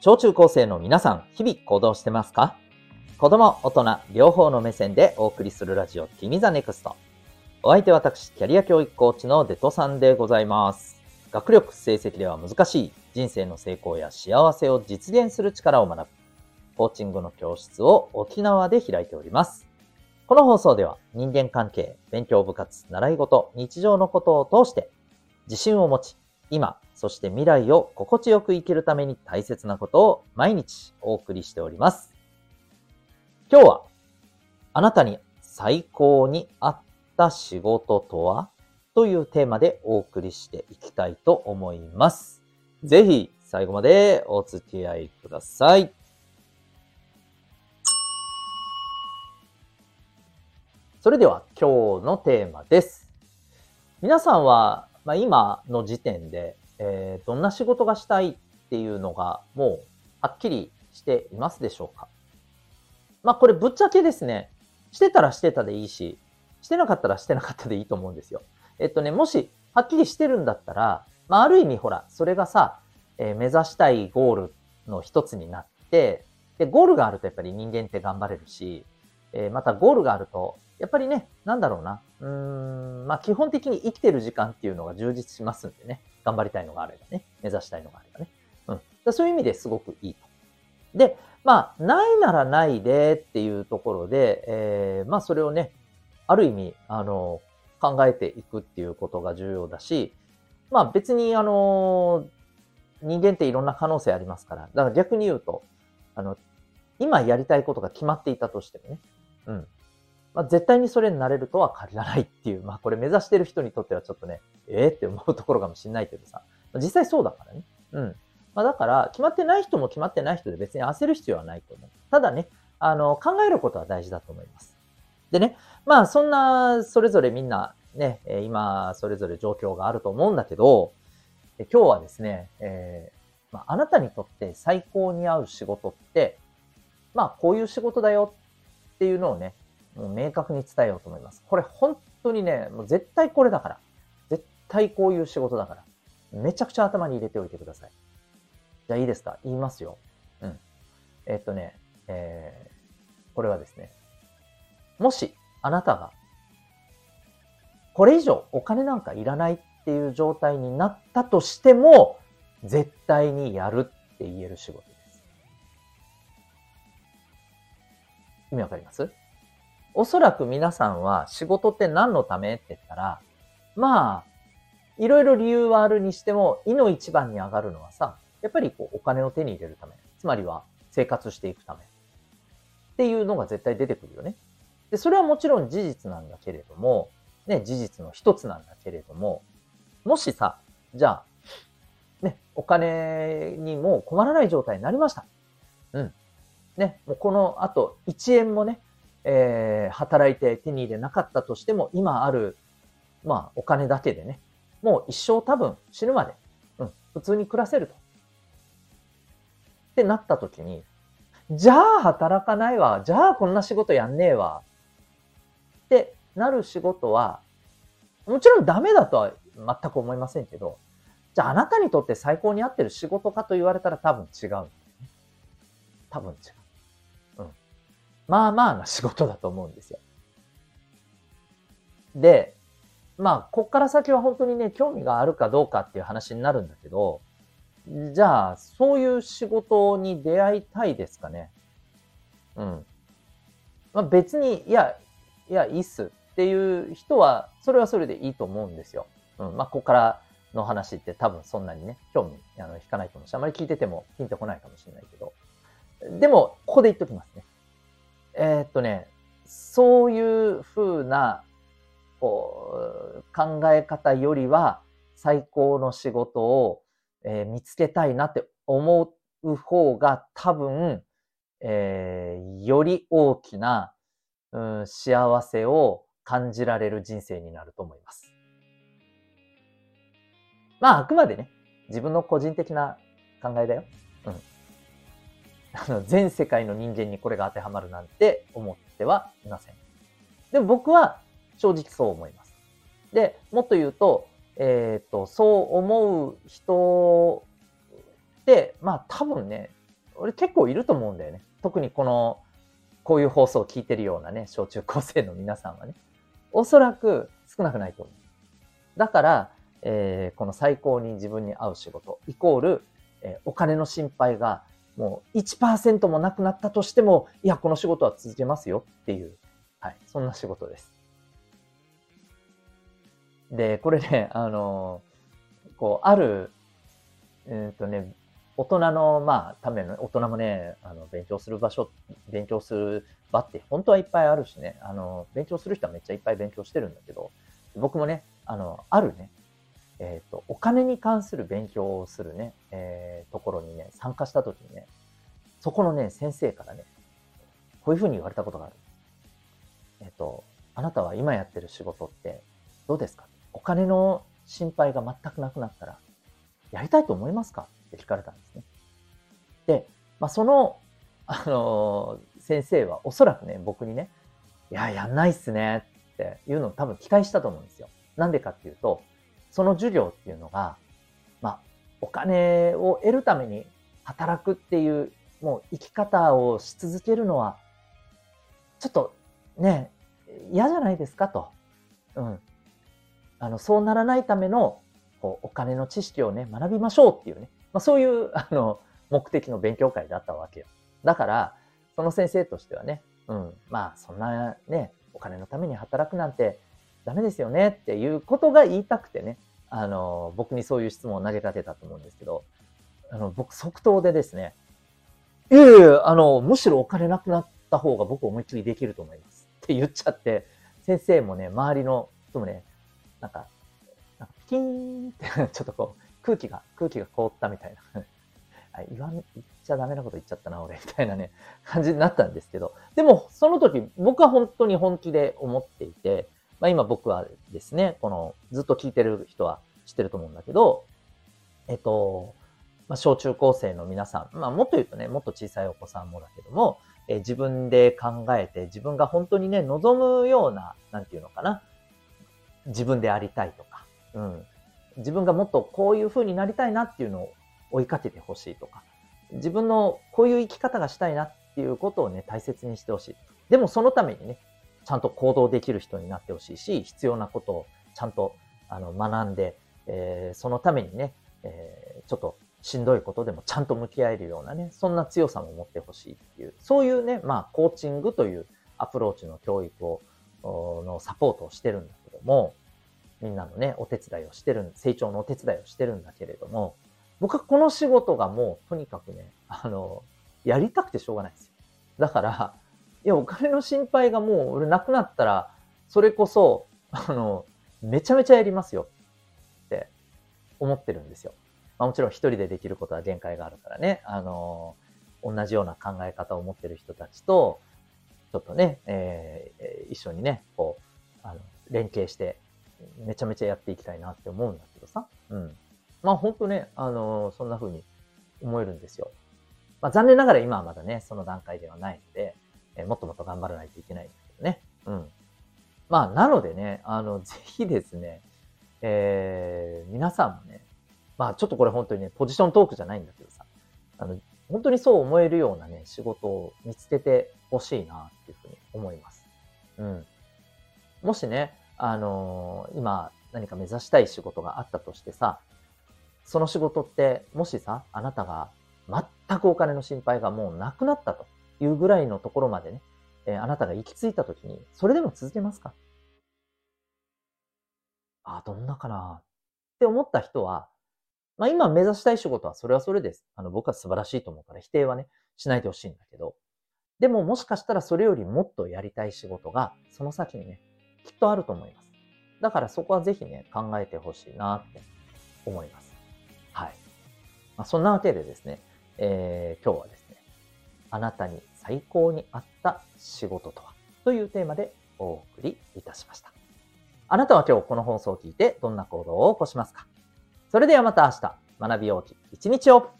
小中高生の皆さん、日々行動してますか？子供、大人、両方の目線でお送りするラジオ、君 the NEXT。お相手は私、キャリア教育コーチのデトさんでございます。学力、成績では難しい人生の成功や幸せを実現する力を学ぶ、コーチングの教室を沖縄で開いております。この放送では人間関係、勉強部活、習い事、日常のことを通して自信を持ち、今、そして未来を心地よく生きるために大切なことを毎日お送りしております。今日は、あなたに最高に合った仕事とはというテーマでお送りしていきたいと思います。ぜひ最後までお付き合いください。それでは今日のテーマです。皆さんはまあ、今の時点で、えー、どんな仕事がしたいっていうのがもうはっきりしていますでしょうか？まあこれぶっちゃけですね、してたらしてたでいいし、してなかったらしてなかったでいいと思うんですよ。えっとね、もしはっきりしてるんだったら、まあある意味ほら、それがさ、えー、目指したいゴールの一つになって、で、ゴールがあるとやっぱり人間って頑張れるし、えー、またゴールがあると、やっぱりね、なんだろうな。うーん、まあ基本的に生きてる時間っていうのが充実しますんでね。頑張りたいのがあればね。目指したいのがあればね。うん。そういう意味ですごくいいと。で、まあ、ないならないでっていうところで、えー、まあそれをね、ある意味、あの、考えていくっていうことが重要だし、まあ別にあの、人間っていろんな可能性ありますから、だから逆に言うと、あの、今やりたいことが決まっていたとしてもね、うん。まあ、絶対にそれになれるとは限らないっていう、まあこれ目指してる人にとってはちょっとね、ええー、って思うところかもしれないけどさ、実際そうだからね。うん。まあだから、決まってない人も決まってない人で別に焦る必要はないと思う。ただね、あの、考えることは大事だと思います。でね、まあそんな、それぞれみんなね、今、それぞれ状況があると思うんだけど、今日はですね、えーま、あなたにとって最高に合う仕事って、まあこういう仕事だよっていうのをね、もう明確に伝えようと思います。これ本当にね、もう絶対これだから。絶対こういう仕事だから。めちゃくちゃ頭に入れておいてください。じゃあいいですか？言いますよ。うん。え、っとね、えー、これはですね、もしあなたがこれ以上お金なんかいらないっていう状態になったとしても、絶対にやるって言える仕事です。意味わかります？おそらく皆さんは仕事って何のためって言ったら、まあ、いろいろ理由はあるにしても、意の一番に上がるのはさ、やっぱりこうお金を手に入れるため、つまりは生活していくためっていうのが絶対出てくるよね。で、それはもちろん事実なんだけれども、ね、事実の一つなんだけれども、もしさ、じゃあ、ね、お金にもう困らない状態になりました。うん。ね、もうこの後1円もね、えー、働いて手に入れなかったとしても、今ある、まあ、お金だけでね、もう一生多分死ぬまで、うん、普通に暮らせると。ってなった時に、じゃあ働かないわ。じゃあこんな仕事やんねえわ。ってなる仕事は、もちろんダメだとは全く思いませんけど、じゃああなたにとって最高に合ってる仕事かと言われたら多分違う。多分違う。まあまあな仕事だと思うんですよ。で、まあ、こっから先は本当にね、興味があるかどうかっていう話になるんだけど、じゃあ、そういう仕事に出会いたいですかね。うん。まあ別に、いや、いや、いいっすっていう人は、それはそれでいいと思うんですよ。うん。まあ、ここからの話って多分そんなにね、興味あの引かないと思うし、あまり聞いててもピンとこないかもしれないけど。でも、ここで言っときますね。えー、っとね、そういうふうな、こう、考え方よりは、最高の仕事を、えー、見つけたいなって思う方が多分、えー、より大きな、うん、幸せを感じられる人生になると思います。まあ、あくまでね、自分の個人的な考えだよ。うん。あの、全世界の人間にこれが当てはまるなんて思ってはいません。でも僕は正直そう思います。で、もっと言うと、えっ、と、そう思う人って、まあ多分ね、俺結構いると思うんだよね。特にこの、こういう放送を聞いてるようなね、小中高生の皆さんはね。おそらく少なくないと思う。だから、えー、この最高に自分に合う仕事、イコール、えー、お金の心配がもう1%もなくなったとしても、いや、この仕事は続けますよっていう、はい、そんな仕事です。で、これね、あの、こう、ある、えっ、ー、とね、大人の、まあ、ための、大人もね、あの、勉強する場所、勉強する場って本当はいっぱいあるしね、あの、勉強する人はめっちゃいっぱい勉強してるんだけど、僕もね、あの、あるね、えっ、ー、と、お金に関する勉強をするね、えー、ところにね、参加した時にね、そこのね、先生からね、こういうふうに言われたことがある。えっ、ー、と、あなたは今やってる仕事ってどうですか？お金の心配が全くなくなったら、やりたいと思いますか？って聞かれたんですね。で、まあ、その、あの、先生はおそらくね、僕にね、いや、やんないっすねっていうのを多分期待したと思うんですよ。なんでかっていうと、その授業っていうのが、まあ、お金を得るために働くっていう、もう生き方をし続けるのは、ちょっとね、嫌じゃないですかと。うん。あの、そうならないための、こう、お金の知識をね、学びましょうっていうね。まあ、そういう、あの、目的の勉強会だったわけよ。だから、その先生としてはね、うん、まあ、そんなね、お金のために働くなんてダメですよねっていうことが言いたくてね、あの、僕にそういう質問を投げかけたと思うんですけど、あの、僕即答でですね、いえいえ、あの、むしろお金なくなった方が僕思いっきりできると思います。って言っちゃって、先生もね、周りの人もね、なんか、んかピキーンって ちょっとこう、空気が、空気が凍ったみたいな。言わん、言っちゃダメなこと言っちゃったな、俺、みたいなね、感じになったんですけど、でも、その時、僕は本当に本気で思っていて、まあ今僕はですね、この、ずっと聞いてる人は知ってると思うんだけど、えっと、まあ小中高生の皆さん、まあもっと言うとね、もっと小さいお子さんもだけども、え自分で考えて、自分が本当にね、望むような、なんていうのかな、自分でありたいとか、うん。自分がもっとこういう風になりたいなっていうのを追いかけてほしいとか、自分のこういう生き方がしたいなっていうことをね、大切にしてほしい。でもそのためにね、ちゃんと行動できる人になってほしいし、必要なことをちゃんとあの学んで、えー、そのためにね、えー、ちょっとしんどいことでもちゃんと向き合えるようなね、そんな強さも持ってほしいっていう、そういうね、まあ、コーチングというアプローチの教育を、のサポートをしてるんだけども、みんなのね、お手伝いをしてる、成長のお手伝いをしてるんだけれども、僕はこの仕事がもうとにかくね、あの、やりたくてしょうがないですよ。だから、いや、お金の心配がもう俺なくなったら、それこそ、あの、めちゃめちゃやりますよって思ってるんですよ。まあ、もちろん一人でできることは限界があるからね、あの、同じような考え方を持ってる人たちと、ちょっとね、えー、一緒にね、こう、あの、連携して、めちゃめちゃやっていきたいなって思うんだけどさ。うん。まあ本当ね、あの、そんな風に思えるんですよ。まあ残念ながら今はまだね、その段階ではないので、え、もっともっと頑張らないといけないんだけどね。うん。まあなのでね、あの、ぜひですね、えー、皆さんもね、まあちょっとこれ本当にね、ポジショントークじゃないんだけどさ、あの、本当にそう思えるようなね、仕事を見つけてほしいなっていうふうに思います。うん。もしね、あのー、今何か目指したい仕事があったとしてさ、その仕事って、もしさ、あなたが全くお金の心配がもうなくなったというぐらいのところまでね、えー、あなたが行き着いたときに、それでも続けますか？あ、どんなかな？って思った人は、まあ今目指したい仕事はそれはそれです。あの僕は素晴らしいと思うから否定はね、しないでほしいんだけど、でももしかしたらそれよりもっとやりたい仕事がその先にね、きっとあると思います。だからそこはぜひね、考えてほしいなって思います。はい。まあ、そんなわけでですね、えー、今日はですね、あなたに最高に合った仕事とは？というテーマでお送りいたしました。あなたは今日この放送を聞いてどんな行動を起こしますか？それではまた明日、学びようき一日を。